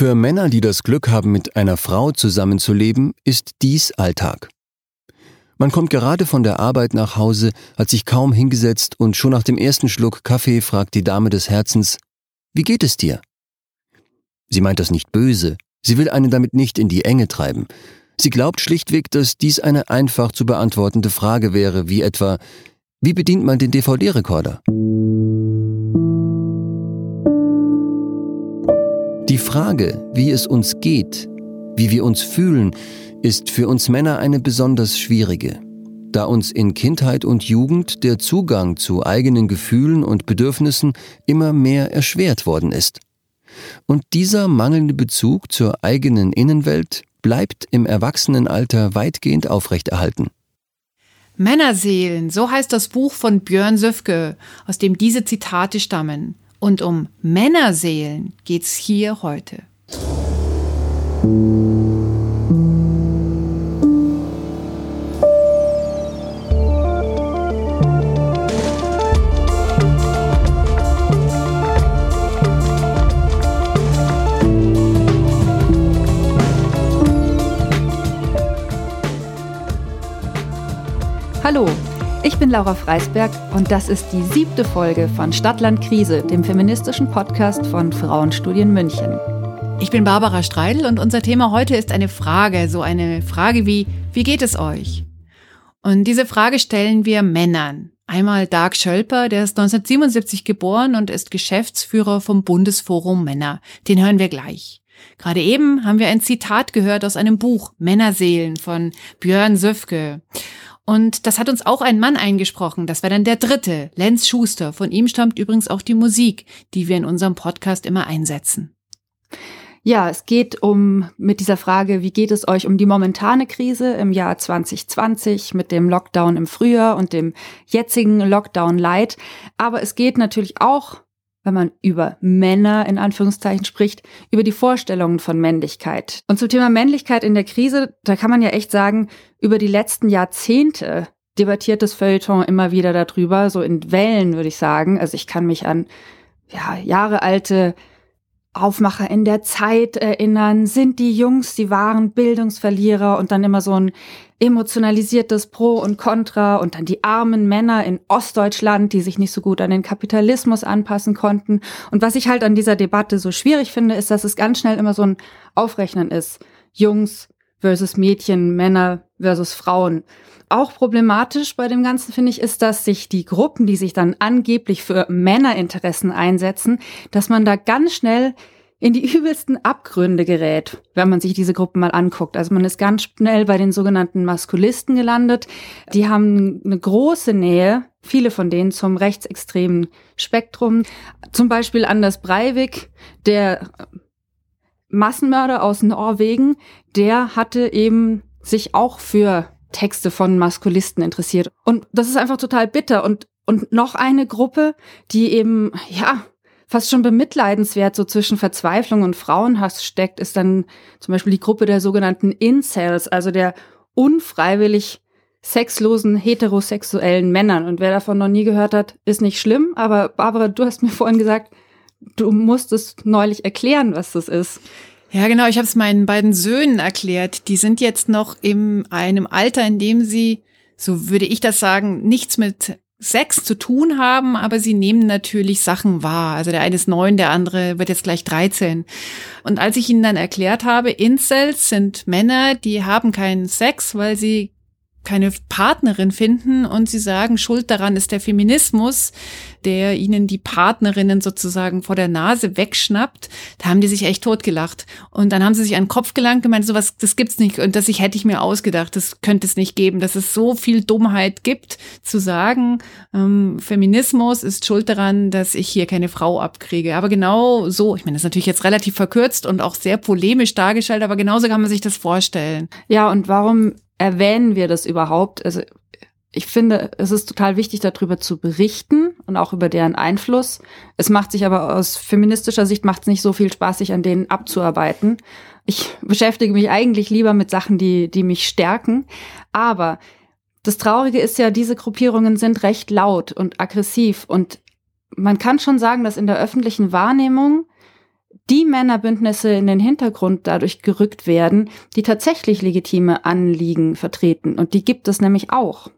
Für Männer, die das Glück haben, mit einer Frau zusammenzuleben, ist dies Alltag. Man kommt gerade von der Arbeit nach Hause, hat sich kaum hingesetzt und schon nach dem ersten Schluck Kaffee fragt die Dame des Herzens, wie geht es dir? Sie meint das nicht böse, sie will einen damit nicht in die Enge treiben. Sie glaubt schlichtweg, dass dies eine einfach zu beantwortende Frage wäre, wie etwa, wie bedient man den DVD-Rekorder? Die Frage, wie es uns geht, wie wir uns fühlen, ist für uns Männer eine besonders schwierige, da uns in Kindheit und Jugend der Zugang zu eigenen Gefühlen und Bedürfnissen immer mehr erschwert worden ist. Und dieser mangelnde Bezug zur eigenen Innenwelt bleibt im Erwachsenenalter weitgehend aufrechterhalten. Männerseelen, so heißt das Buch von Björn Söfke, aus dem diese Zitate stammen. Und um Männerseelen geht's hier heute. Ich bin Laura Freisberg und das ist die siebte Folge von Stadtland Krise, dem feministischen Podcast von Frauenstudien München. Ich bin Barbara Streidel und unser Thema heute ist eine Frage, so eine Frage wie, wie geht es euch? Und diese Frage stellen wir Männern. Einmal Dark Schölper, der ist 1977 geboren und ist Geschäftsführer vom Bundesforum Männer. Den hören wir gleich. Gerade eben haben wir ein Zitat gehört aus einem Buch Männerseelen von Björn Söfke. Und das hat uns auch ein Mann eingesprochen. Das war dann der dritte, Lenz Schuster. Von ihm stammt übrigens auch die Musik, die wir in unserem Podcast immer einsetzen. Ja, es geht um mit dieser Frage, wie geht es euch um die momentane Krise im Jahr 2020 mit dem Lockdown im Frühjahr und dem jetzigen Lockdown Light. Aber es geht natürlich auch wenn man über Männer in Anführungszeichen spricht, über die Vorstellungen von Männlichkeit. Und zum Thema Männlichkeit in der Krise, da kann man ja echt sagen, über die letzten Jahrzehnte debattiert das Feuilleton immer wieder darüber, so in Wellen würde ich sagen. Also ich kann mich an ja, jahrealte Aufmacher in der Zeit erinnern, sind die Jungs die wahren Bildungsverlierer und dann immer so ein emotionalisiertes Pro und Contra und dann die armen Männer in Ostdeutschland, die sich nicht so gut an den Kapitalismus anpassen konnten. Und was ich halt an dieser Debatte so schwierig finde, ist, dass es ganz schnell immer so ein Aufrechnen ist. Jungs versus Mädchen, Männer versus Frauen. Auch problematisch bei dem Ganzen finde ich ist, dass sich die Gruppen, die sich dann angeblich für Männerinteressen einsetzen, dass man da ganz schnell in die übelsten Abgründe gerät, wenn man sich diese Gruppen mal anguckt. Also man ist ganz schnell bei den sogenannten Maskulisten gelandet. Die haben eine große Nähe, viele von denen zum rechtsextremen Spektrum. Zum Beispiel Anders Breivik, der Massenmörder aus Norwegen, der hatte eben sich auch für Texte von Maskulisten interessiert. Und das ist einfach total bitter. Und, und noch eine Gruppe, die eben, ja, fast schon bemitleidenswert so zwischen Verzweiflung und Frauenhass steckt, ist dann zum Beispiel die Gruppe der sogenannten Incels, also der unfreiwillig sexlosen heterosexuellen Männern. Und wer davon noch nie gehört hat, ist nicht schlimm. Aber Barbara, du hast mir vorhin gesagt, du musstest neulich erklären, was das ist. Ja, genau. Ich habe es meinen beiden Söhnen erklärt. Die sind jetzt noch in einem Alter, in dem sie, so würde ich das sagen, nichts mit Sex zu tun haben, aber sie nehmen natürlich Sachen wahr. Also der eine ist neun, der andere wird jetzt gleich 13. Und als ich ihnen dann erklärt habe, Incels sind Männer, die haben keinen Sex, weil sie keine Partnerin finden und sie sagen, Schuld daran ist der Feminismus, der ihnen die Partnerinnen sozusagen vor der Nase wegschnappt. Da haben die sich echt totgelacht. Und dann haben sie sich an den Kopf gelangt meinen, sowas, das gibt's nicht. Und das ich hätte ich mir ausgedacht, das könnte es nicht geben, dass es so viel Dummheit gibt, zu sagen, ähm, Feminismus ist schuld daran, dass ich hier keine Frau abkriege. Aber genau so, ich meine, das ist natürlich jetzt relativ verkürzt und auch sehr polemisch dargestellt, aber genauso kann man sich das vorstellen. Ja, und warum erwähnen wir das überhaupt? Also ich finde, es ist total wichtig, darüber zu berichten und auch über deren Einfluss. Es macht sich aber aus feministischer Sicht macht es nicht so viel Spaß, sich an denen abzuarbeiten. Ich beschäftige mich eigentlich lieber mit Sachen, die, die mich stärken. Aber das Traurige ist ja, diese Gruppierungen sind recht laut und aggressiv und man kann schon sagen, dass in der öffentlichen Wahrnehmung die Männerbündnisse in den Hintergrund dadurch gerückt werden, die tatsächlich legitime Anliegen vertreten. Und die gibt es nämlich auch.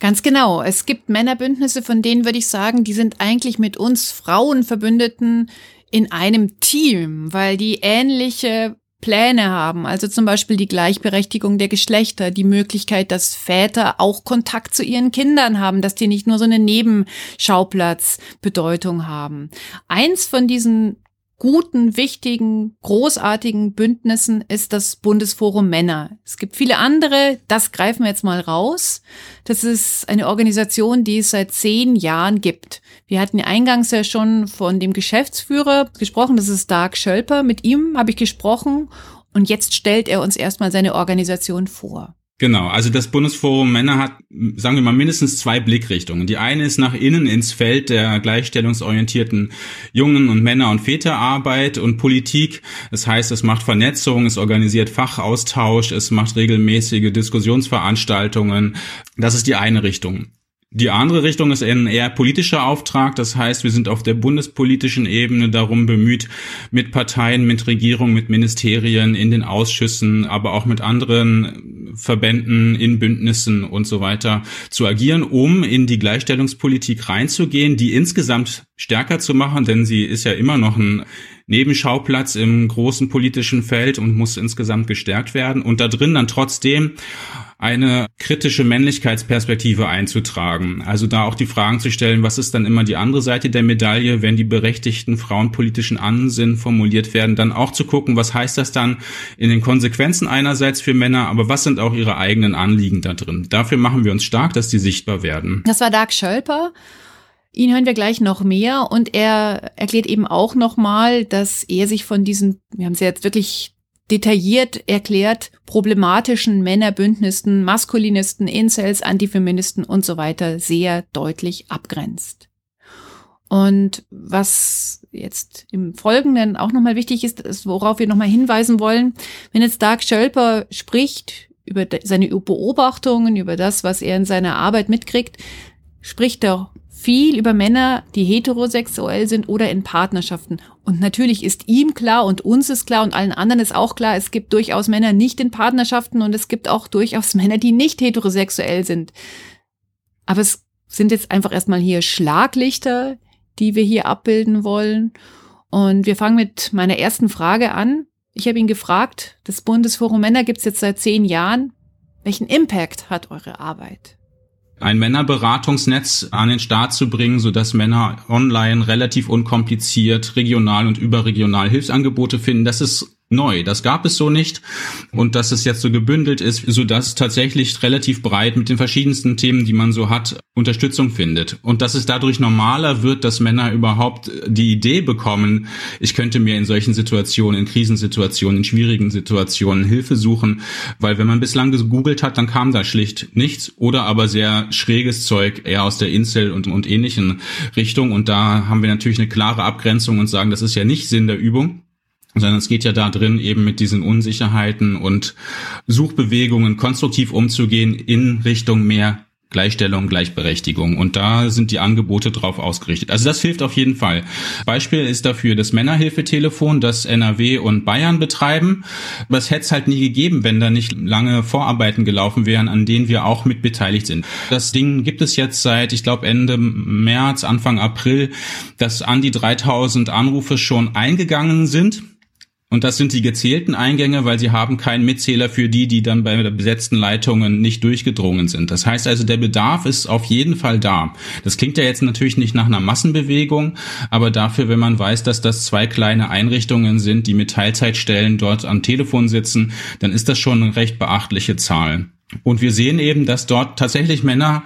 Ganz genau. Es gibt Männerbündnisse, von denen würde ich sagen, die sind eigentlich mit uns Frauenverbündeten in einem Team, weil die ähnliche Pläne haben, also zum Beispiel die Gleichberechtigung der Geschlechter, die Möglichkeit, dass Väter auch Kontakt zu ihren Kindern haben, dass die nicht nur so eine Nebenschauplatzbedeutung haben. Eins von diesen guten, wichtigen, großartigen Bündnissen ist das Bundesforum Männer. Es gibt viele andere, das greifen wir jetzt mal raus. Das ist eine Organisation, die es seit zehn Jahren gibt. Wir hatten eingangs ja schon von dem Geschäftsführer gesprochen, das ist Dark Schölper. Mit ihm habe ich gesprochen und jetzt stellt er uns erstmal seine Organisation vor. Genau, also das Bundesforum Männer hat, sagen wir mal, mindestens zwei Blickrichtungen. Die eine ist nach innen ins Feld der gleichstellungsorientierten Jungen und Männer- und Väterarbeit und Politik. Das heißt, es macht Vernetzung, es organisiert Fachaustausch, es macht regelmäßige Diskussionsveranstaltungen. Das ist die eine Richtung. Die andere Richtung ist ein eher politischer Auftrag. Das heißt, wir sind auf der bundespolitischen Ebene darum bemüht, mit Parteien, mit Regierungen, mit Ministerien, in den Ausschüssen, aber auch mit anderen Verbänden, in Bündnissen und so weiter zu agieren, um in die Gleichstellungspolitik reinzugehen, die insgesamt stärker zu machen, denn sie ist ja immer noch ein Nebenschauplatz im großen politischen Feld und muss insgesamt gestärkt werden und da drin dann trotzdem eine kritische Männlichkeitsperspektive einzutragen. Also da auch die Fragen zu stellen, was ist dann immer die andere Seite der Medaille, wenn die berechtigten frauenpolitischen Ansinnen formuliert werden, dann auch zu gucken, was heißt das dann in den Konsequenzen einerseits für Männer, aber was sind auch ihre eigenen Anliegen da drin. Dafür machen wir uns stark, dass die sichtbar werden. Das war Dark Schölper. Ihn hören wir gleich noch mehr und er erklärt eben auch nochmal, dass er sich von diesen, wir haben es ja jetzt wirklich detailliert erklärt problematischen Männerbündnissen, Maskulinisten, Incels, Antifeministen und so weiter sehr deutlich abgrenzt. Und was jetzt im Folgenden auch nochmal wichtig ist, ist, worauf wir nochmal hinweisen wollen, wenn jetzt Dark Schölper spricht über seine Beobachtungen, über das, was er in seiner Arbeit mitkriegt, spricht er viel über Männer, die heterosexuell sind oder in Partnerschaften. Und natürlich ist ihm klar und uns ist klar und allen anderen ist auch klar, es gibt durchaus Männer nicht in Partnerschaften und es gibt auch durchaus Männer, die nicht heterosexuell sind. Aber es sind jetzt einfach erstmal hier Schlaglichter, die wir hier abbilden wollen. Und wir fangen mit meiner ersten Frage an. Ich habe ihn gefragt, das Bundesforum Männer gibt es jetzt seit zehn Jahren. Welchen Impact hat eure Arbeit? Ein Männerberatungsnetz an den Start zu bringen, sodass Männer online relativ unkompliziert regional und überregional Hilfsangebote finden. Das ist neu. Das gab es so nicht. Und dass es jetzt so gebündelt ist, so dass tatsächlich relativ breit mit den verschiedensten Themen, die man so hat, Unterstützung findet. Und dass es dadurch normaler wird, dass Männer überhaupt die Idee bekommen, ich könnte mir in solchen Situationen, in Krisensituationen, in schwierigen Situationen Hilfe suchen. Weil wenn man bislang gegoogelt hat, dann kam da schlicht nichts oder aber sehr schräges Zeug eher aus der Insel und, und ähnlichen Richtung. Und da haben wir natürlich eine klare Abgrenzung und sagen, das ist ja nicht Sinn der Übung sondern es geht ja da drin eben mit diesen Unsicherheiten und Suchbewegungen konstruktiv umzugehen in Richtung mehr Gleichstellung, Gleichberechtigung. Und da sind die Angebote drauf ausgerichtet. Also das hilft auf jeden Fall. Beispiel ist dafür das Männerhilfetelefon, das NRW und Bayern betreiben. Aber es hätte es halt nie gegeben, wenn da nicht lange Vorarbeiten gelaufen wären, an denen wir auch mit beteiligt sind. Das Ding gibt es jetzt seit, ich glaube, Ende März, Anfang April, dass an die 3000 Anrufe schon eingegangen sind und das sind die gezählten Eingänge, weil sie haben keinen Mitzähler für die, die dann bei besetzten Leitungen nicht durchgedrungen sind. Das heißt also, der Bedarf ist auf jeden Fall da. Das klingt ja jetzt natürlich nicht nach einer Massenbewegung, aber dafür, wenn man weiß, dass das zwei kleine Einrichtungen sind, die mit Teilzeitstellen dort am Telefon sitzen, dann ist das schon eine recht beachtliche Zahl. Und wir sehen eben, dass dort tatsächlich Männer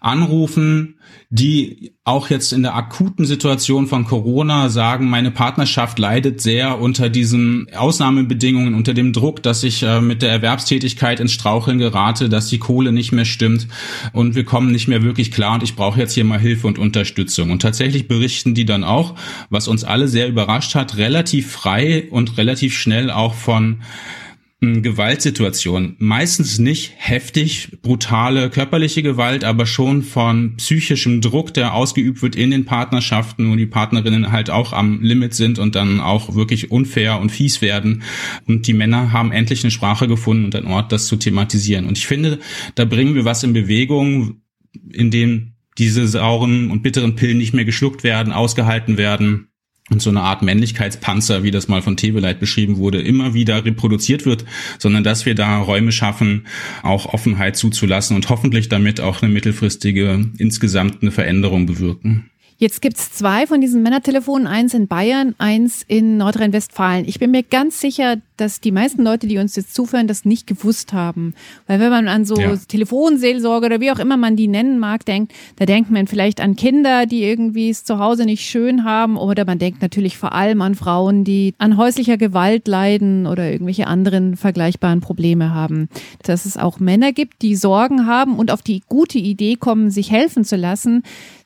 anrufen, die auch jetzt in der akuten Situation von Corona sagen, meine Partnerschaft leidet sehr unter diesen Ausnahmebedingungen, unter dem Druck, dass ich äh, mit der Erwerbstätigkeit ins Straucheln gerate, dass die Kohle nicht mehr stimmt und wir kommen nicht mehr wirklich klar und ich brauche jetzt hier mal Hilfe und Unterstützung. Und tatsächlich berichten die dann auch, was uns alle sehr überrascht hat, relativ frei und relativ schnell auch von Gewaltsituation. Meistens nicht heftig, brutale körperliche Gewalt, aber schon von psychischem Druck, der ausgeübt wird in den Partnerschaften, wo die Partnerinnen halt auch am Limit sind und dann auch wirklich unfair und fies werden. Und die Männer haben endlich eine Sprache gefunden und einen Ort, das zu thematisieren. Und ich finde, da bringen wir was in Bewegung, in dem diese sauren und bitteren Pillen nicht mehr geschluckt werden, ausgehalten werden und so eine Art Männlichkeitspanzer, wie das mal von Tebeleit beschrieben wurde, immer wieder reproduziert wird, sondern dass wir da Räume schaffen, auch Offenheit zuzulassen und hoffentlich damit auch eine mittelfristige insgesamt eine Veränderung bewirken. Jetzt gibt es zwei von diesen Männertelefonen, eins in Bayern, eins in Nordrhein-Westfalen. Ich bin mir ganz sicher, dass die meisten Leute, die uns jetzt zuhören, das nicht gewusst haben. Weil wenn man an so ja. Telefonseelsorge oder wie auch immer man die nennen mag, denkt, da denkt man vielleicht an Kinder, die irgendwie es zu Hause nicht schön haben oder man denkt natürlich vor allem an Frauen, die an häuslicher Gewalt leiden oder irgendwelche anderen vergleichbaren Probleme haben. Dass es auch Männer gibt, die Sorgen haben und auf die gute Idee kommen, sich helfen zu lassen,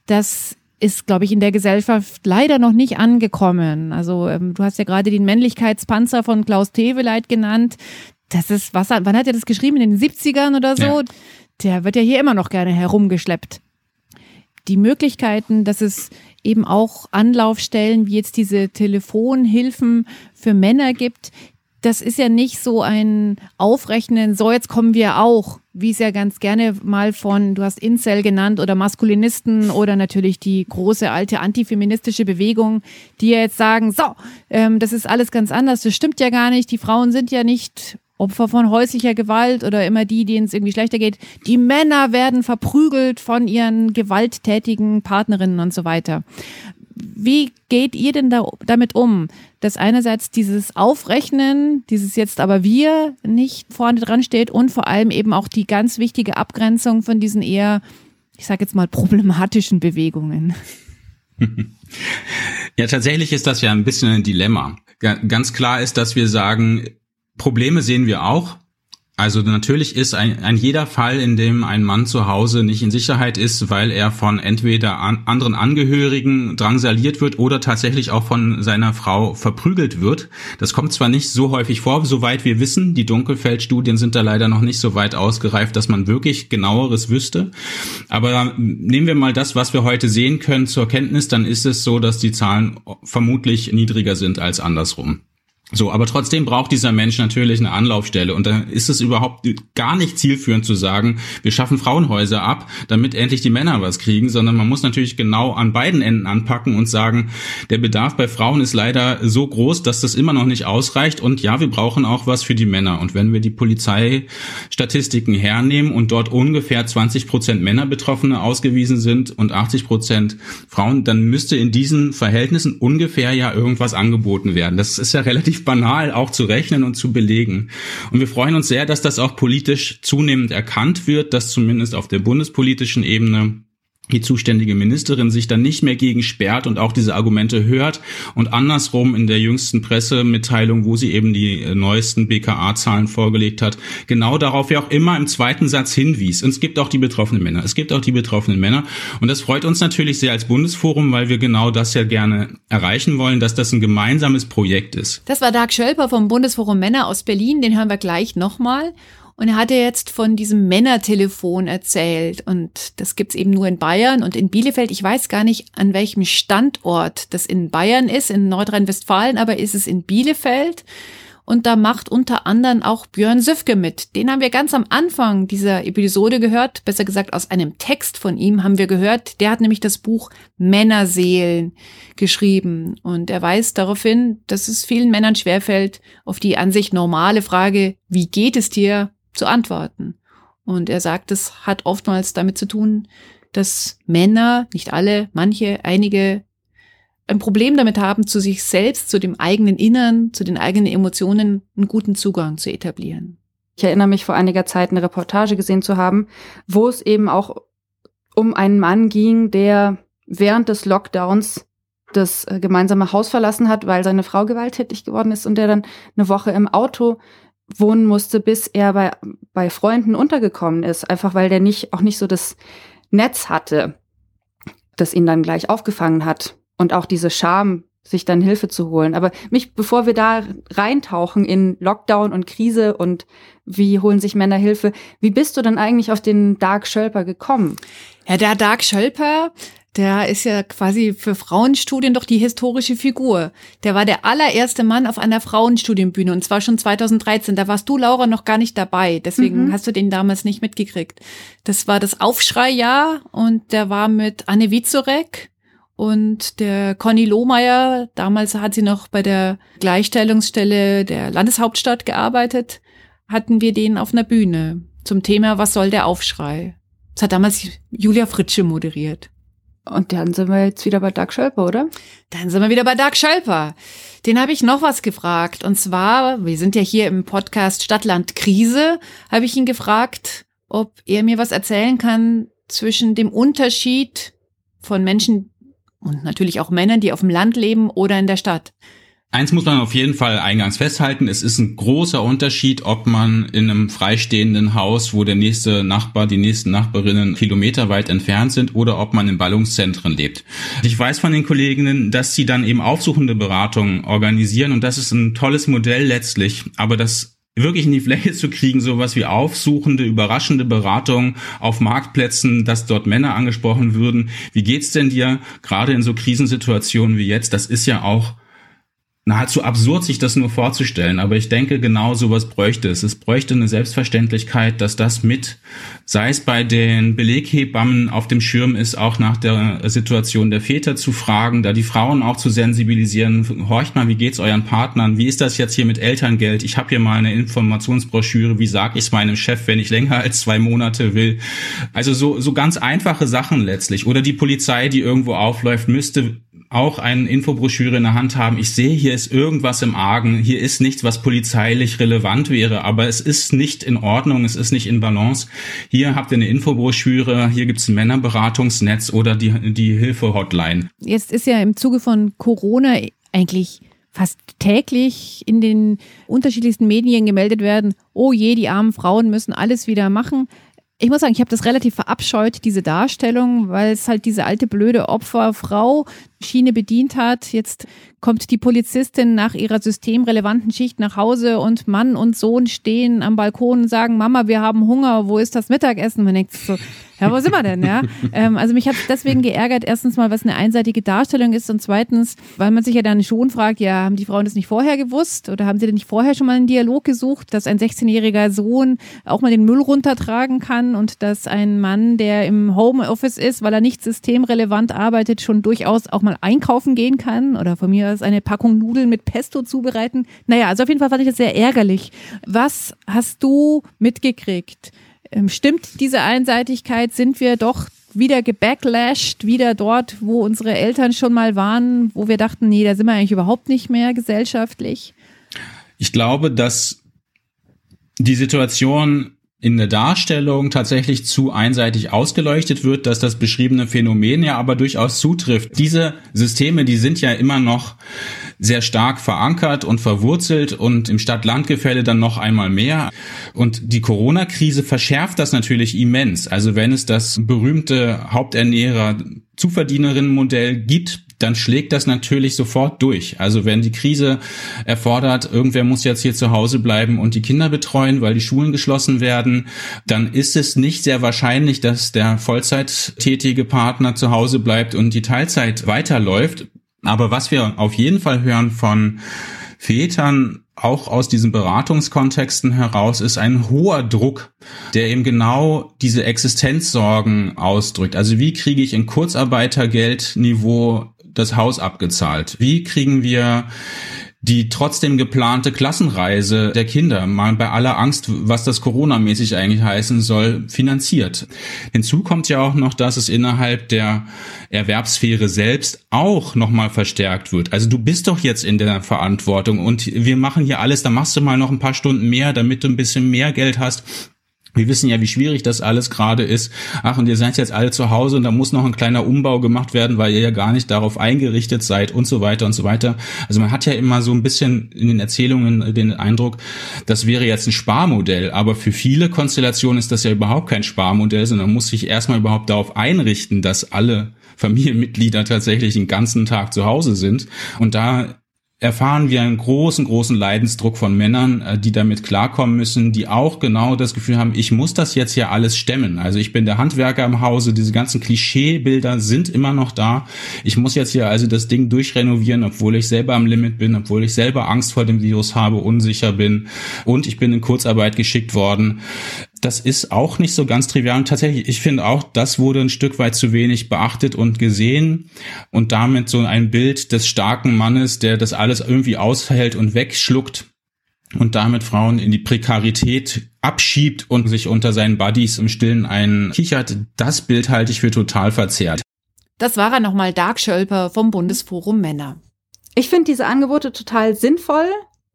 das ist, glaube ich, in der Gesellschaft leider noch nicht angekommen. Also ähm, du hast ja gerade den Männlichkeitspanzer von Klaus Teweleit genannt. Das ist, was, wann hat er das geschrieben? In den 70ern oder so? Ja. Der wird ja hier immer noch gerne herumgeschleppt. Die Möglichkeiten, dass es eben auch Anlaufstellen wie jetzt diese Telefonhilfen für Männer gibt, das ist ja nicht so ein Aufrechnen, so jetzt kommen wir auch, wie es ja ganz gerne mal von, du hast Incel genannt oder Maskulinisten oder natürlich die große alte antifeministische Bewegung, die ja jetzt sagen, so, ähm, das ist alles ganz anders, das stimmt ja gar nicht, die Frauen sind ja nicht Opfer von häuslicher Gewalt oder immer die, denen es irgendwie schlechter geht. Die Männer werden verprügelt von ihren gewalttätigen Partnerinnen und so weiter wie geht ihr denn da, damit um, dass einerseits dieses Aufrechnen, dieses jetzt aber wir nicht vorne dran steht und vor allem eben auch die ganz wichtige Abgrenzung von diesen eher, ich sage jetzt mal, problematischen Bewegungen? Ja, tatsächlich ist das ja ein bisschen ein Dilemma. Ganz klar ist, dass wir sagen, Probleme sehen wir auch, also natürlich ist ein, ein jeder Fall, in dem ein Mann zu Hause nicht in Sicherheit ist, weil er von entweder an, anderen Angehörigen drangsaliert wird oder tatsächlich auch von seiner Frau verprügelt wird. Das kommt zwar nicht so häufig vor, soweit wir wissen. Die Dunkelfeldstudien sind da leider noch nicht so weit ausgereift, dass man wirklich genaueres wüsste. Aber nehmen wir mal das, was wir heute sehen können, zur Kenntnis, dann ist es so, dass die Zahlen vermutlich niedriger sind als andersrum. So, aber trotzdem braucht dieser Mensch natürlich eine Anlaufstelle. Und da ist es überhaupt gar nicht zielführend zu sagen, wir schaffen Frauenhäuser ab, damit endlich die Männer was kriegen, sondern man muss natürlich genau an beiden Enden anpacken und sagen, der Bedarf bei Frauen ist leider so groß, dass das immer noch nicht ausreicht. Und ja, wir brauchen auch was für die Männer. Und wenn wir die Polizeistatistiken hernehmen und dort ungefähr 20 Prozent Männerbetroffene ausgewiesen sind und 80 Prozent Frauen, dann müsste in diesen Verhältnissen ungefähr ja irgendwas angeboten werden. Das ist ja relativ banal auch zu rechnen und zu belegen. Und wir freuen uns sehr, dass das auch politisch zunehmend erkannt wird, dass zumindest auf der bundespolitischen Ebene die zuständige Ministerin sich dann nicht mehr gegen sperrt und auch diese Argumente hört und andersrum in der jüngsten Pressemitteilung, wo sie eben die äh, neuesten BKA-Zahlen vorgelegt hat, genau darauf ja auch immer im zweiten Satz hinwies. Und es gibt auch die betroffenen Männer. Es gibt auch die betroffenen Männer. Und das freut uns natürlich sehr als Bundesforum, weil wir genau das ja gerne erreichen wollen, dass das ein gemeinsames Projekt ist. Das war Dag Schölper vom Bundesforum Männer aus Berlin. Den hören wir gleich nochmal. Und er hatte jetzt von diesem Männertelefon erzählt. Und das gibt's eben nur in Bayern und in Bielefeld. Ich weiß gar nicht, an welchem Standort das in Bayern ist, in Nordrhein-Westfalen, aber ist es in Bielefeld. Und da macht unter anderem auch Björn Süfke mit. Den haben wir ganz am Anfang dieser Episode gehört. Besser gesagt, aus einem Text von ihm haben wir gehört. Der hat nämlich das Buch Männerseelen geschrieben. Und er weist darauf hin, dass es vielen Männern schwerfällt, auf die an sich normale Frage, wie geht es dir, zu antworten. Und er sagt, es hat oftmals damit zu tun, dass Männer, nicht alle, manche, einige, ein Problem damit haben, zu sich selbst, zu dem eigenen Innern, zu den eigenen Emotionen einen guten Zugang zu etablieren. Ich erinnere mich vor einiger Zeit eine Reportage gesehen zu haben, wo es eben auch um einen Mann ging, der während des Lockdowns das äh, gemeinsame Haus verlassen hat, weil seine Frau gewalttätig geworden ist und der dann eine Woche im Auto wohnen musste, bis er bei, bei Freunden untergekommen ist, einfach weil der nicht, auch nicht so das Netz hatte, das ihn dann gleich aufgefangen hat. Und auch diese Scham, sich dann Hilfe zu holen. Aber mich, bevor wir da reintauchen in Lockdown und Krise und wie holen sich Männer Hilfe, wie bist du denn eigentlich auf den Dark Schölper gekommen? Ja, der Dark Schölper, der ist ja quasi für Frauenstudien doch die historische Figur. Der war der allererste Mann auf einer Frauenstudienbühne und zwar schon 2013. Da warst du, Laura, noch gar nicht dabei. Deswegen mhm. hast du den damals nicht mitgekriegt. Das war das Aufschreijahr und der war mit Anne Wiezorek und der Conny Lohmeier, damals hat sie noch bei der Gleichstellungsstelle der Landeshauptstadt gearbeitet, hatten wir den auf einer Bühne zum Thema Was soll der Aufschrei? Das hat damals Julia Fritsche moderiert. Und dann sind wir jetzt wieder bei Doug Schölper, oder? Dann sind wir wieder bei Doug Schölper. Den habe ich noch was gefragt. Und zwar, wir sind ja hier im Podcast Stadtland Krise, habe ich ihn gefragt, ob er mir was erzählen kann zwischen dem Unterschied von Menschen, und natürlich auch Männern, die auf dem Land leben oder in der Stadt. Eins muss man auf jeden Fall eingangs festhalten. Es ist ein großer Unterschied, ob man in einem freistehenden Haus, wo der nächste Nachbar, die nächsten Nachbarinnen kilometerweit entfernt sind, oder ob man in Ballungszentren lebt. Ich weiß von den Kolleginnen, dass sie dann eben aufsuchende Beratungen organisieren und das ist ein tolles Modell letztlich. Aber das wirklich in die Fläche zu kriegen, sowas wie aufsuchende, überraschende Beratung auf Marktplätzen, dass dort Männer angesprochen würden. Wie geht's denn dir gerade in so Krisensituationen wie jetzt? Das ist ja auch nahezu absurd, sich das nur vorzustellen. Aber ich denke, genau sowas bräuchte es. Es bräuchte eine Selbstverständlichkeit, dass das mit, sei es bei den Beleghebammen auf dem Schirm ist, auch nach der Situation der Väter zu fragen, da die Frauen auch zu sensibilisieren. Horcht mal, wie geht's euren Partnern? Wie ist das jetzt hier mit Elterngeld? Ich habe hier mal eine Informationsbroschüre. Wie sage ich es meinem Chef, wenn ich länger als zwei Monate will? Also so, so ganz einfache Sachen letztlich. Oder die Polizei, die irgendwo aufläuft, müsste auch eine Infobroschüre in der Hand haben. Ich sehe, hier ist irgendwas im Argen. Hier ist nichts, was polizeilich relevant wäre, aber es ist nicht in Ordnung, es ist nicht in Balance. Hier habt ihr eine Infobroschüre, hier gibt es ein Männerberatungsnetz oder die, die Hilfe-Hotline. Jetzt ist ja im Zuge von Corona eigentlich fast täglich in den unterschiedlichsten Medien gemeldet werden, oh je, die armen Frauen müssen alles wieder machen. Ich muss sagen, ich habe das relativ verabscheut, diese Darstellung, weil es halt diese alte blöde Opferfrau Schiene bedient hat. Jetzt kommt die Polizistin nach ihrer systemrelevanten Schicht nach Hause und Mann und Sohn stehen am Balkon und sagen, Mama, wir haben Hunger, wo ist das Mittagessen? Man denkt so, ja, wo sind wir denn? Ja? Ähm, also mich hat deswegen geärgert, erstens mal, was eine einseitige Darstellung ist und zweitens, weil man sich ja dann schon fragt, ja, haben die Frauen das nicht vorher gewusst oder haben sie denn nicht vorher schon mal einen Dialog gesucht, dass ein 16-jähriger Sohn auch mal den Müll runtertragen kann und dass ein Mann, der im Homeoffice ist, weil er nicht systemrelevant arbeitet, schon durchaus auch mal einkaufen gehen kann oder von mir aus eine Packung Nudeln mit Pesto zubereiten. Naja, also auf jeden Fall fand ich das sehr ärgerlich. Was hast du mitgekriegt? Ähm, stimmt diese Einseitigkeit? Sind wir doch wieder gebacklashed, wieder dort, wo unsere Eltern schon mal waren, wo wir dachten, nee, da sind wir eigentlich überhaupt nicht mehr gesellschaftlich? Ich glaube, dass die Situation in der Darstellung tatsächlich zu einseitig ausgeleuchtet wird, dass das beschriebene Phänomen ja aber durchaus zutrifft. Diese Systeme, die sind ja immer noch sehr stark verankert und verwurzelt und im Stadt-Land-Gefälle dann noch einmal mehr. Und die Corona-Krise verschärft das natürlich immens. Also wenn es das berühmte Haupternährer-Zuverdienerinnen-Modell gibt, dann schlägt das natürlich sofort durch. Also wenn die Krise erfordert, irgendwer muss jetzt hier zu Hause bleiben und die Kinder betreuen, weil die Schulen geschlossen werden, dann ist es nicht sehr wahrscheinlich, dass der Vollzeittätige Partner zu Hause bleibt und die Teilzeit weiterläuft. Aber was wir auf jeden Fall hören von Vätern, auch aus diesen Beratungskontexten heraus, ist ein hoher Druck, der eben genau diese Existenzsorgen ausdrückt. Also wie kriege ich in Kurzarbeitergeldniveau das Haus abgezahlt? Wie kriegen wir die trotzdem geplante Klassenreise der Kinder, mal bei aller Angst, was das Corona-mäßig eigentlich heißen soll, finanziert. Hinzu kommt ja auch noch, dass es innerhalb der Erwerbssphäre selbst auch nochmal verstärkt wird. Also du bist doch jetzt in der Verantwortung und wir machen hier alles, da machst du mal noch ein paar Stunden mehr, damit du ein bisschen mehr Geld hast. Wir wissen ja, wie schwierig das alles gerade ist. Ach, und ihr seid jetzt alle zu Hause und da muss noch ein kleiner Umbau gemacht werden, weil ihr ja gar nicht darauf eingerichtet seid und so weiter und so weiter. Also man hat ja immer so ein bisschen in den Erzählungen den Eindruck, das wäre jetzt ein Sparmodell. Aber für viele Konstellationen ist das ja überhaupt kein Sparmodell, sondern man muss sich erstmal überhaupt darauf einrichten, dass alle Familienmitglieder tatsächlich den ganzen Tag zu Hause sind. Und da erfahren wir einen großen, großen Leidensdruck von Männern, äh, die damit klarkommen müssen, die auch genau das Gefühl haben, ich muss das jetzt ja alles stemmen. Also ich bin der Handwerker im Hause, diese ganzen Klischeebilder sind immer noch da. Ich muss jetzt hier also das Ding durchrenovieren, obwohl ich selber am Limit bin, obwohl ich selber Angst vor dem Virus habe, unsicher bin und ich bin in Kurzarbeit geschickt worden das ist auch nicht so ganz trivial. Und tatsächlich, ich finde auch, das wurde ein Stück weit zu wenig beachtet und gesehen und damit so ein Bild des starken Mannes, der das alles irgendwie aushält und wegschluckt und damit Frauen in die Prekarität abschiebt und sich unter seinen Buddies im Stillen einkichert. Das Bild halte ich für total verzerrt. Das war er nochmal Dark Schölper vom Bundesforum Männer. Ich finde diese Angebote total sinnvoll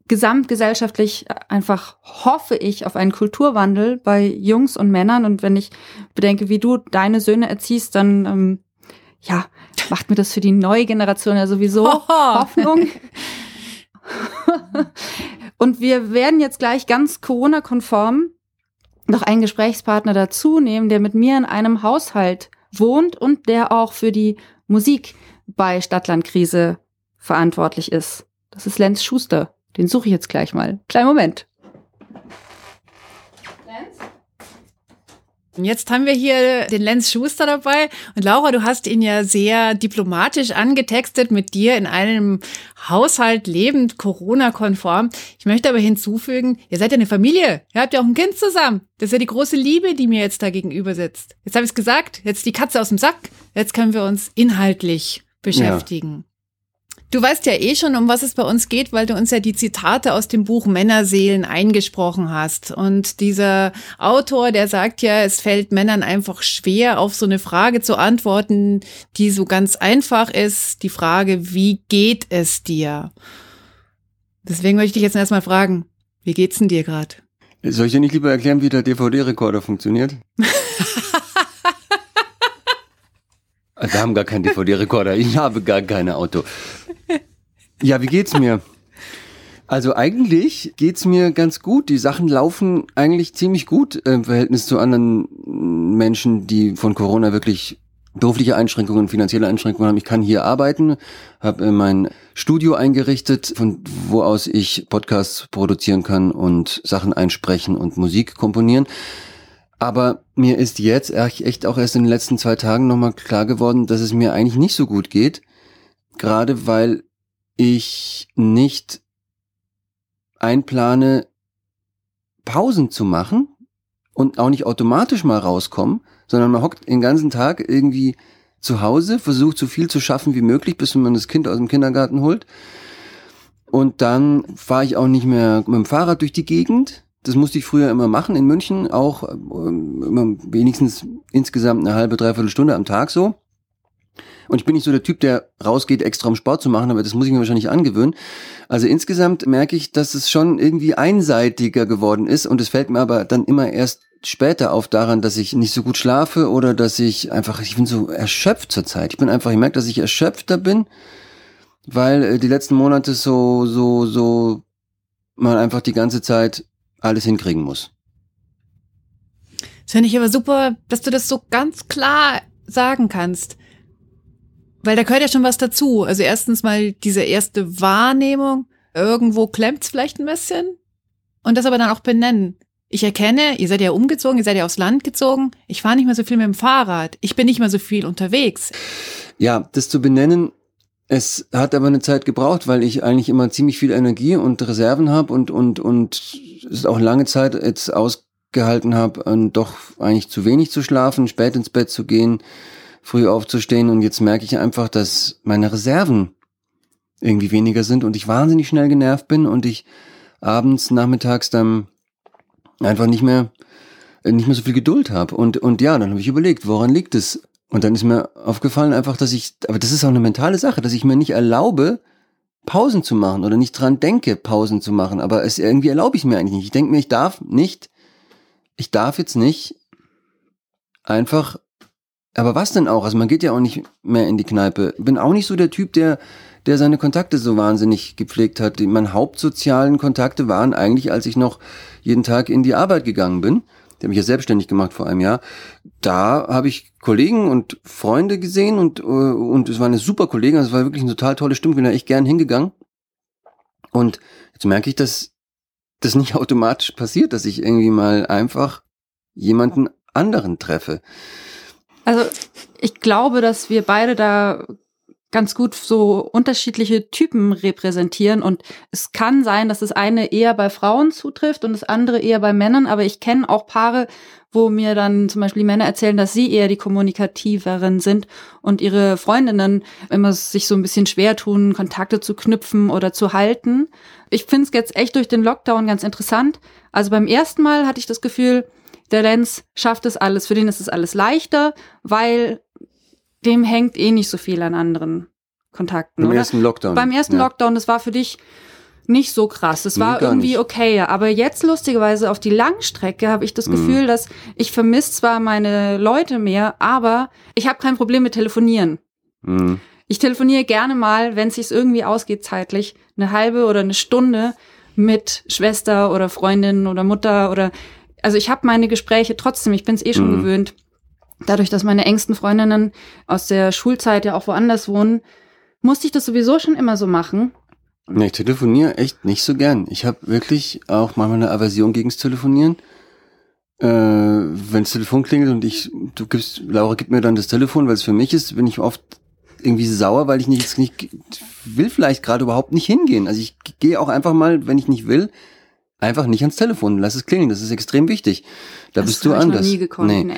gesamtgesellschaftlich einfach hoffe ich auf einen Kulturwandel bei Jungs und Männern. Und wenn ich bedenke, wie du deine Söhne erziehst, dann ähm, ja, macht mir das für die neue Generation ja sowieso Hoffnung. und wir werden jetzt gleich ganz Corona-konform noch einen Gesprächspartner dazu nehmen, der mit mir in einem Haushalt wohnt und der auch für die Musik bei Stadtlandkrise verantwortlich ist. Das ist Lenz Schuster. Den suche ich jetzt gleich mal. Kleinen Moment. Und jetzt haben wir hier den Lenz Schuster dabei. Und Laura, du hast ihn ja sehr diplomatisch angetextet mit dir in einem Haushalt lebend, Corona-konform. Ich möchte aber hinzufügen, ihr seid ja eine Familie. Ihr habt ja auch ein Kind zusammen. Das ist ja die große Liebe, die mir jetzt da gegenüber sitzt. Jetzt habe ich es gesagt, jetzt die Katze aus dem Sack. Jetzt können wir uns inhaltlich beschäftigen. Ja. Du weißt ja eh schon, um was es bei uns geht, weil du uns ja die Zitate aus dem Buch Männerseelen eingesprochen hast. Und dieser Autor, der sagt ja, es fällt Männern einfach schwer, auf so eine Frage zu antworten, die so ganz einfach ist. Die Frage, wie geht es dir? Deswegen möchte ich jetzt erstmal fragen, wie geht's denn dir gerade? Soll ich dir nicht lieber erklären, wie der DVD-Rekorder funktioniert? Wir haben gar keinen DVD-Rekorder. Ich habe gar kein Auto. Ja, wie geht's mir? Also eigentlich geht's mir ganz gut. Die Sachen laufen eigentlich ziemlich gut im Verhältnis zu anderen Menschen, die von Corona wirklich berufliche Einschränkungen, finanzielle Einschränkungen haben. Ich kann hier arbeiten, habe mein Studio eingerichtet, von wo aus ich Podcasts produzieren kann und Sachen einsprechen und Musik komponieren. Aber mir ist jetzt echt auch erst in den letzten zwei Tagen nochmal klar geworden, dass es mir eigentlich nicht so gut geht. Gerade weil ich nicht einplane, Pausen zu machen und auch nicht automatisch mal rauskommen, sondern man hockt den ganzen Tag irgendwie zu Hause, versucht so viel zu schaffen wie möglich, bis man das Kind aus dem Kindergarten holt. Und dann fahre ich auch nicht mehr mit dem Fahrrad durch die Gegend. Das musste ich früher immer machen in München, auch ähm, immer wenigstens insgesamt eine halbe, dreiviertel Stunde am Tag so. Und ich bin nicht so der Typ, der rausgeht, extra um Sport zu machen, aber das muss ich mir wahrscheinlich angewöhnen. Also insgesamt merke ich, dass es schon irgendwie einseitiger geworden ist und es fällt mir aber dann immer erst später auf daran, dass ich nicht so gut schlafe oder dass ich einfach, ich bin so erschöpft zurzeit. Ich bin einfach, ich merke, dass ich erschöpfter bin, weil äh, die letzten Monate so, so, so man einfach die ganze Zeit alles hinkriegen muss. Das finde ich aber super, dass du das so ganz klar sagen kannst. Weil da gehört ja schon was dazu. Also erstens mal diese erste Wahrnehmung. Irgendwo klemmt's vielleicht ein bisschen. Und das aber dann auch benennen. Ich erkenne, ihr seid ja umgezogen, ihr seid ja aufs Land gezogen. Ich fahre nicht mehr so viel mit dem Fahrrad. Ich bin nicht mehr so viel unterwegs. Ja, das zu benennen, es hat aber eine Zeit gebraucht, weil ich eigentlich immer ziemlich viel Energie und Reserven habe und, und, und es auch lange Zeit jetzt ausgehalten habe, doch eigentlich zu wenig zu schlafen, spät ins Bett zu gehen, früh aufzustehen und jetzt merke ich einfach, dass meine Reserven irgendwie weniger sind und ich wahnsinnig schnell genervt bin und ich abends, nachmittags dann einfach nicht mehr nicht mehr so viel Geduld habe und und ja, dann habe ich überlegt, woran liegt es? Und dann ist mir aufgefallen einfach, dass ich, aber das ist auch eine mentale Sache, dass ich mir nicht erlaube, Pausen zu machen oder nicht dran denke, Pausen zu machen. Aber es irgendwie erlaube ich mir eigentlich nicht. Ich denke mir, ich darf nicht ich darf jetzt nicht einfach, aber was denn auch? Also man geht ja auch nicht mehr in die Kneipe. Bin auch nicht so der Typ, der, der seine Kontakte so wahnsinnig gepflegt hat. Meine hauptsozialen Kontakte waren eigentlich, als ich noch jeden Tag in die Arbeit gegangen bin. Der mich ja selbstständig gemacht vor einem Jahr. Da habe ich Kollegen und Freunde gesehen und, äh, und es war eine super Kollegin, also es war wirklich eine total tolle Stimmung, bin da echt gern hingegangen. Und jetzt merke ich, dass das nicht automatisch passiert, dass ich irgendwie mal einfach jemanden anderen treffe. Also ich glaube, dass wir beide da ganz gut so unterschiedliche Typen repräsentieren und es kann sein, dass das eine eher bei Frauen zutrifft und das andere eher bei Männern, aber ich kenne auch Paare, wo mir dann zum Beispiel Männer erzählen, dass sie eher die kommunikativeren sind und ihre Freundinnen immer sich so ein bisschen schwer tun, Kontakte zu knüpfen oder zu halten. Ich finde es jetzt echt durch den Lockdown ganz interessant. Also beim ersten Mal hatte ich das Gefühl, der Lenz schafft es alles, für den ist es alles leichter, weil dem hängt eh nicht so viel an anderen Kontakten. Beim oder? ersten Lockdown. Beim ersten ja. Lockdown, das war für dich nicht so krass. Das Nee, war irgendwie nicht. okay. Aber jetzt lustigerweise auf die Langstrecke habe ich das Mhm. Gefühl, dass ich vermisse zwar meine Leute mehr, aber ich habe kein Problem mit Telefonieren. Mhm. Ich telefoniere gerne mal, wenn es sich irgendwie ausgeht zeitlich, eine halbe oder eine Stunde mit Schwester oder Freundin oder Mutter oder also ich habe meine Gespräche trotzdem, ich bin es eh schon Mhm. gewöhnt. Dadurch, dass meine engsten Freundinnen aus der Schulzeit ja auch woanders wohnen, musste ich das sowieso schon immer so machen. Ja, ich telefoniere echt nicht so gern. Ich habe wirklich auch manchmal eine Aversion gegens Telefonieren. Äh, wenn das Telefon klingelt und ich, du gibst, Laura gibt mir dann das Telefon, weil es für mich ist, bin ich oft irgendwie sauer, weil ich nicht, jetzt nicht will vielleicht gerade überhaupt nicht hingehen. Also ich gehe auch einfach mal, wenn ich nicht will, einfach nicht ans Telefon, lass es klingeln. Das ist extrem wichtig. Da das bist du hab ich anders. Noch nie gekonnt. Nee. Nee.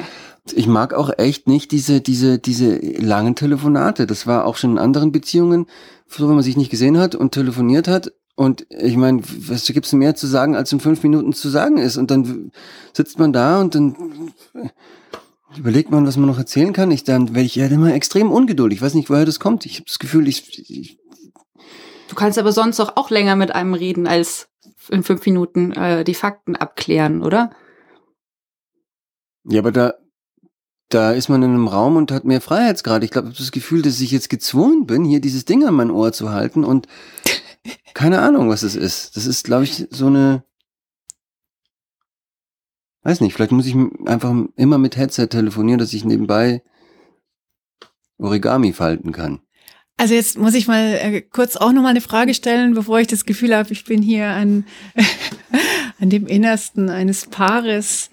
Ich mag auch echt nicht diese, diese, diese langen Telefonate. Das war auch schon in anderen Beziehungen, so wenn man sich nicht gesehen hat und telefoniert hat. Und ich meine, was gibt's mehr zu sagen, als in fünf Minuten zu sagen ist? Und dann sitzt man da und dann überlegt man, was man noch erzählen kann. Ich dann werde ich ja immer extrem ungeduldig. Ich weiß nicht, woher das kommt. Ich habe das Gefühl, ich, ich Du kannst aber sonst doch auch länger mit einem reden, als in fünf Minuten äh, die Fakten abklären, oder? ja, aber da da ist man in einem Raum und hat mehr Freiheitsgrad. Ich glaube, ich habe das Gefühl, dass ich jetzt gezwungen bin, hier dieses Ding an mein Ohr zu halten und keine Ahnung, was es ist. Das ist, glaube ich, so eine, weiß nicht, vielleicht muss ich einfach immer mit Headset telefonieren, dass ich nebenbei Origami falten kann. Also jetzt muss ich mal äh, kurz auch noch mal eine Frage stellen, bevor ich das Gefühl habe, ich bin hier an, an dem Innersten eines Paares.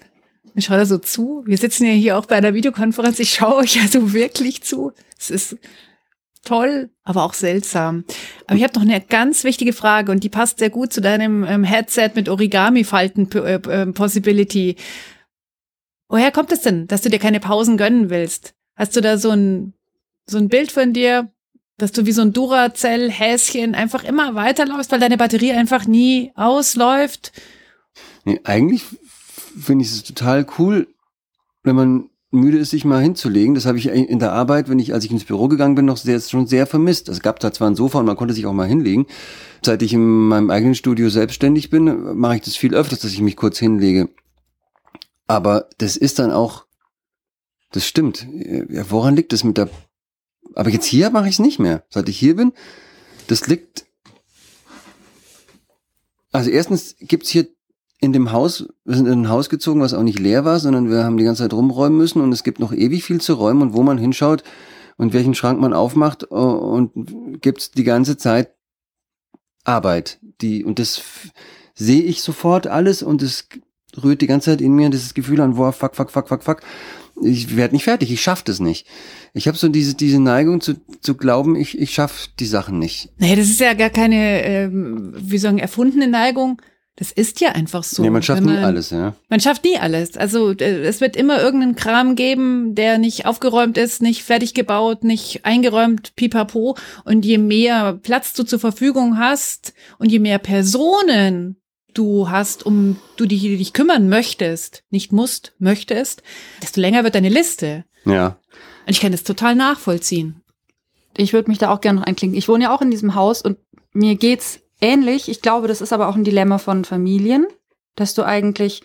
Ich schaue da so zu. Wir sitzen ja hier auch bei einer Videokonferenz. Ich schaue euch ja so wirklich zu. Es ist toll, aber auch seltsam. Aber ich habe noch eine ganz wichtige Frage und die passt sehr gut zu deinem ähm, Headset mit Origami-Falten-Possibility. Woher kommt es denn, dass du dir keine Pausen gönnen willst? Hast du da so ein, so ein Bild von dir, dass du wie so ein Duracell-Häschen einfach immer weiterläufst, weil deine Batterie einfach nie ausläuft? Nee, eigentlich finde ich es total cool, wenn man müde ist, sich mal hinzulegen. Das habe ich in der Arbeit, wenn ich, als ich ins Büro gegangen bin, noch sehr, schon sehr vermisst. Es gab da zwar ein Sofa und man konnte sich auch mal hinlegen. Seit ich in meinem eigenen Studio selbstständig bin, mache ich das viel öfters, dass ich mich kurz hinlege. Aber das ist dann auch, das stimmt. Ja, woran liegt das mit der, aber jetzt hier mache ich es nicht mehr. Seit ich hier bin, das liegt, also erstens gibt's hier in dem Haus, wir sind in ein Haus gezogen, was auch nicht leer war, sondern wir haben die ganze Zeit rumräumen müssen und es gibt noch ewig viel zu räumen und wo man hinschaut und welchen Schrank man aufmacht äh, und gibt's die ganze Zeit Arbeit, die und das sehe ich sofort alles und es rührt die ganze Zeit in mir dieses Gefühl an, boah, fuck, fuck, fuck, fuck, fuck. Ich werde nicht fertig, ich schaff das nicht. Ich habe so diese diese Neigung zu, zu glauben, ich ich schaff die Sachen nicht. Nee, das ist ja gar keine, ähm, wie sagen, erfundene Neigung. Das ist ja einfach so. nee, man schafft Wenn nie alles, ja. Man schafft nie alles. Also es wird immer irgendeinen Kram geben, der nicht aufgeräumt ist, nicht fertig gebaut, nicht eingeräumt, pipapo. Und je mehr Platz du zur Verfügung hast und je mehr Personen du hast, um du dich, die dich kümmern möchtest, nicht musst, möchtest, desto länger wird deine Liste. Ja. Und ich kann das total nachvollziehen. Ich würde mich da auch gerne noch einklinken. Ich wohne ja auch in diesem Haus und mir geht's ähnlich. Ich glaube, das ist aber auch ein Dilemma von Familien, dass du eigentlich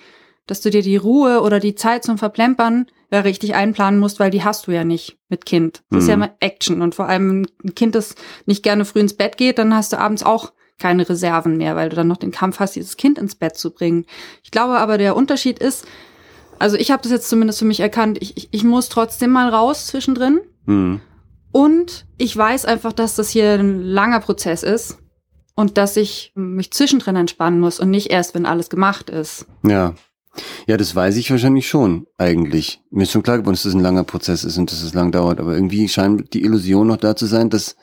dass du dir die Ruhe oder die Zeit zum Verplempern ja richtig einplanen musst, weil die hast du ja nicht mit Kind. Das mhm. ist ja mhm. immer Action und vor allem ein Kind, das nicht gerne früh ins Bett geht, dann hast du abends auch keine Reserven mehr, weil du dann noch den Kampf hast, dieses Kind ins Bett zu bringen. Ich glaube aber, der Unterschied ist, also ich habe das jetzt zumindest für mich erkannt, ich, ich, ich muss trotzdem mal raus zwischendrin. Mhm. Und ich weiß einfach, dass das hier ein langer Prozess ist und dass ich mich zwischendrin entspannen muss und nicht erst, wenn alles gemacht ist. Ja. Ja, das weiß ich wahrscheinlich schon, eigentlich. Mir ist schon klar geworden, dass das ein langer Prozess ist und dass es lang dauert. Aber irgendwie scheint die Illusion noch da zu sein, dass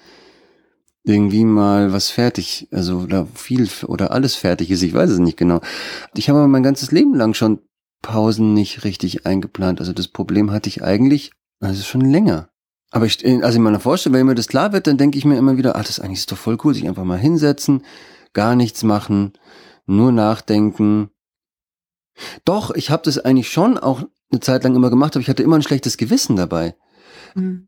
irgendwie mal was fertig, also oder viel oder alles fertig ist. Ich weiß es nicht genau. Ich habe aber mein ganzes Leben lang schon Pausen nicht richtig eingeplant. Also das Problem hatte ich eigentlich, also schon länger. Aber ich, also in meiner Vorstellung, wenn mir das klar wird, dann denke ich mir immer wieder, ach, das eigentlich ist doch voll cool, sich einfach mal hinsetzen, gar nichts machen, nur nachdenken. Doch, ich habe das eigentlich schon auch eine Zeit lang immer gemacht, aber ich hatte immer ein schlechtes Gewissen dabei. Mhm.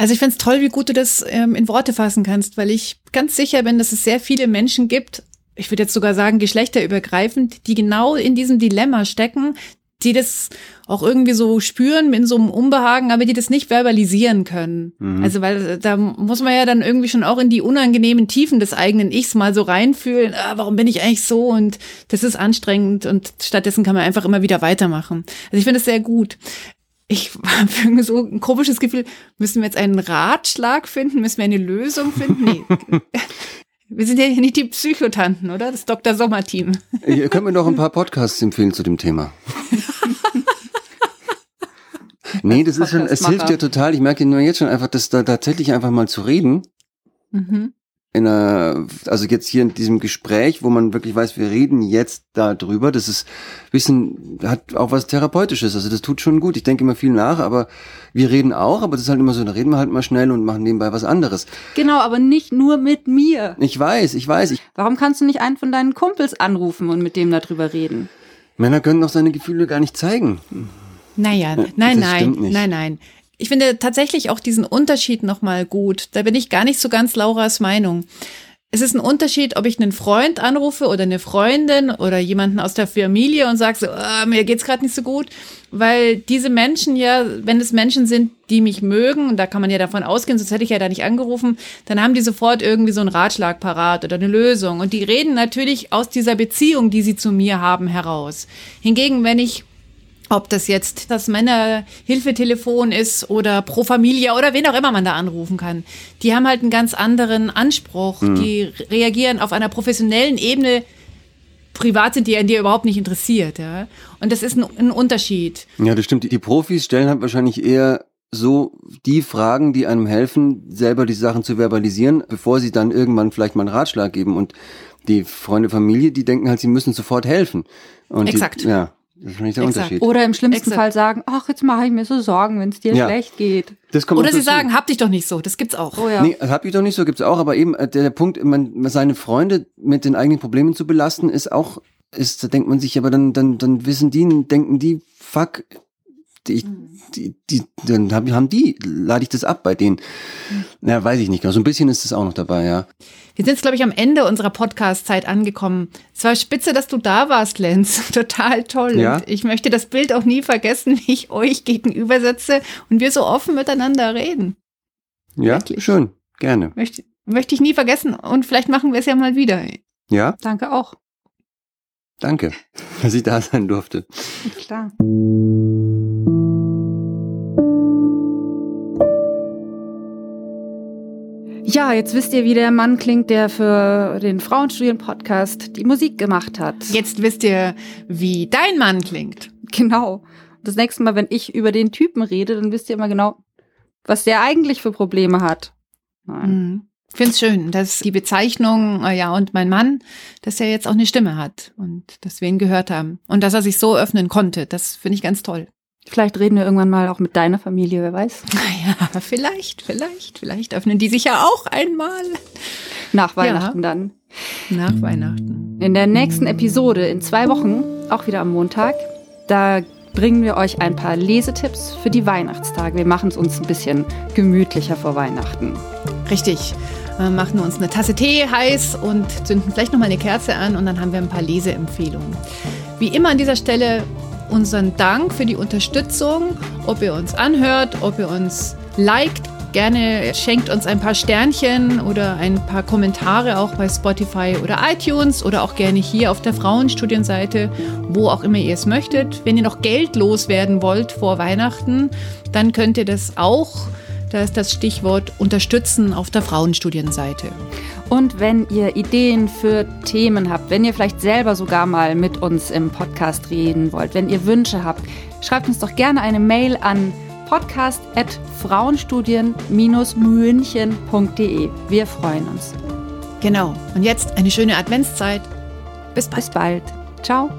Also ich finde es toll, wie gut du das ähm, in Worte fassen kannst, weil ich ganz sicher bin, dass es sehr viele Menschen gibt, ich würde jetzt sogar sagen, geschlechterübergreifend, die genau in diesem Dilemma stecken, die das auch irgendwie so spüren in so einem Unbehagen, aber die das nicht verbalisieren können. Mhm. Also weil da muss man ja dann irgendwie schon auch in die unangenehmen Tiefen des eigenen Ichs mal so reinfühlen, ah, warum bin ich eigentlich so und das ist anstrengend und stattdessen kann man einfach immer wieder weitermachen. Also ich finde es sehr gut. Ich habe so ein komisches Gefühl, müssen wir jetzt einen Ratschlag finden, müssen wir eine Lösung finden? Nee. Wir sind ja hier nicht die Psychotanten, oder? Das Dr. Sommer-Team. Ihr könnt mir noch ein paar Podcasts empfehlen zu dem Thema. nee, das ist schon, es hilft ja total. Ich merke nur jetzt schon einfach, dass da tatsächlich einfach mal zu reden. Mhm in einer, also jetzt hier in diesem Gespräch, wo man wirklich weiß, wir reden jetzt darüber, das ist bisschen, hat auch was Therapeutisches, also das tut schon gut. Ich denke immer viel nach, aber wir reden auch, aber das ist halt immer so, da reden wir halt mal schnell und machen nebenbei was anderes. Genau, aber nicht nur mit mir. Ich weiß, ich weiß. Ich Warum kannst du nicht einen von deinen Kumpels anrufen und mit dem darüber reden? Männer können doch seine Gefühle gar nicht zeigen. Naja, nein, nein, nein, nein. Ich finde tatsächlich auch diesen Unterschied nochmal gut. Da bin ich gar nicht so ganz Lauras Meinung. Es ist ein Unterschied, ob ich einen Freund anrufe oder eine Freundin oder jemanden aus der Familie und sage so, oh, mir geht's gerade nicht so gut, weil diese Menschen ja, wenn es Menschen sind, die mich mögen, und da kann man ja davon ausgehen, sonst hätte ich ja da nicht angerufen, dann haben die sofort irgendwie so einen Ratschlag parat oder eine Lösung und die reden natürlich aus dieser Beziehung, die sie zu mir haben, heraus. Hingegen, wenn ich ob das jetzt das Männerhilfetelefon ist oder Pro Familia oder wen auch immer man da anrufen kann. Die haben halt einen ganz anderen Anspruch. Mhm. Die reagieren auf einer professionellen Ebene. Privat sind die an dir überhaupt nicht interessiert, ja. Und das ist ein, ein Unterschied. Ja, das stimmt. Die Profis stellen halt wahrscheinlich eher so die Fragen, die einem helfen, selber die Sachen zu verbalisieren, bevor sie dann irgendwann vielleicht mal einen Ratschlag geben. Und die Freunde, Familie, die denken halt, sie müssen sofort helfen. Und Exakt. Die, ja. Das ist nicht der Exakt. Unterschied. Oder im schlimmsten Exakt. Fall sagen, ach, jetzt mache ich mir so Sorgen, wenn es dir ja. schlecht geht. Oder sie sagen, hab dich doch nicht so, das gibt's auch. Oh, ja. Nee, hab dich doch nicht so, gibt's auch, aber eben äh, der, der Punkt, man, seine Freunde mit den eigenen Problemen zu belasten, ist auch, ist, da denkt man sich, aber dann, dann, dann wissen die, denken die, fuck, die, die, die, dann haben die, lade ich das ab bei denen. Ja, weiß ich nicht genau. So ein bisschen ist es auch noch dabei, ja. Wir sind jetzt, glaube ich, am Ende unserer Podcast-Zeit angekommen. Es war spitze, dass du da warst, Lenz. Total toll. Ja? Ich möchte das Bild auch nie vergessen, wie ich euch gegenüber sitze und wir so offen miteinander reden. Ja, Wirklich. schön. Gerne. Möchte, möchte ich nie vergessen. Und vielleicht machen wir es ja mal wieder. Ja. Danke auch. Danke, dass ich da sein durfte. Klar. Ja, jetzt wisst ihr, wie der Mann klingt, der für den Frauenstudien-Podcast die Musik gemacht hat. Jetzt wisst ihr, wie dein Mann klingt. Genau. Das nächste Mal, wenn ich über den Typen rede, dann wisst ihr immer genau, was der eigentlich für Probleme hat. Mhm. Ich finde es schön, dass die Bezeichnung, äh, ja, und mein Mann, dass er jetzt auch eine Stimme hat und dass wir ihn gehört haben. Und dass er sich so öffnen konnte. Das finde ich ganz toll. Vielleicht reden wir irgendwann mal auch mit deiner Familie, wer weiß. Naja, vielleicht, vielleicht, vielleicht öffnen die sich ja auch einmal. Nach Weihnachten ja. dann. Nach Weihnachten. In der nächsten Episode in zwei Wochen, auch wieder am Montag, da bringen wir euch ein paar Lesetipps für die Weihnachtstage. Wir machen es uns ein bisschen gemütlicher vor Weihnachten. Richtig. Wir machen uns eine Tasse Tee heiß und zünden vielleicht noch mal eine Kerze an und dann haben wir ein paar Leseempfehlungen. Wie immer an dieser Stelle unseren Dank für die Unterstützung, ob ihr uns anhört, ob ihr uns liked, Gerne schenkt uns ein paar Sternchen oder ein paar Kommentare auch bei Spotify oder iTunes oder auch gerne hier auf der Frauenstudienseite, wo auch immer ihr es möchtet. Wenn ihr noch Geld loswerden wollt vor Weihnachten, dann könnt ihr das auch. Da ist das Stichwort unterstützen auf der Frauenstudienseite. Und wenn ihr Ideen für Themen habt, wenn ihr vielleicht selber sogar mal mit uns im Podcast reden wollt, wenn ihr Wünsche habt, schreibt uns doch gerne eine Mail an podcast.frauenstudien-münchen.de. Wir freuen uns. Genau. Und jetzt eine schöne Adventszeit. Bis bald. Bis bald. Ciao.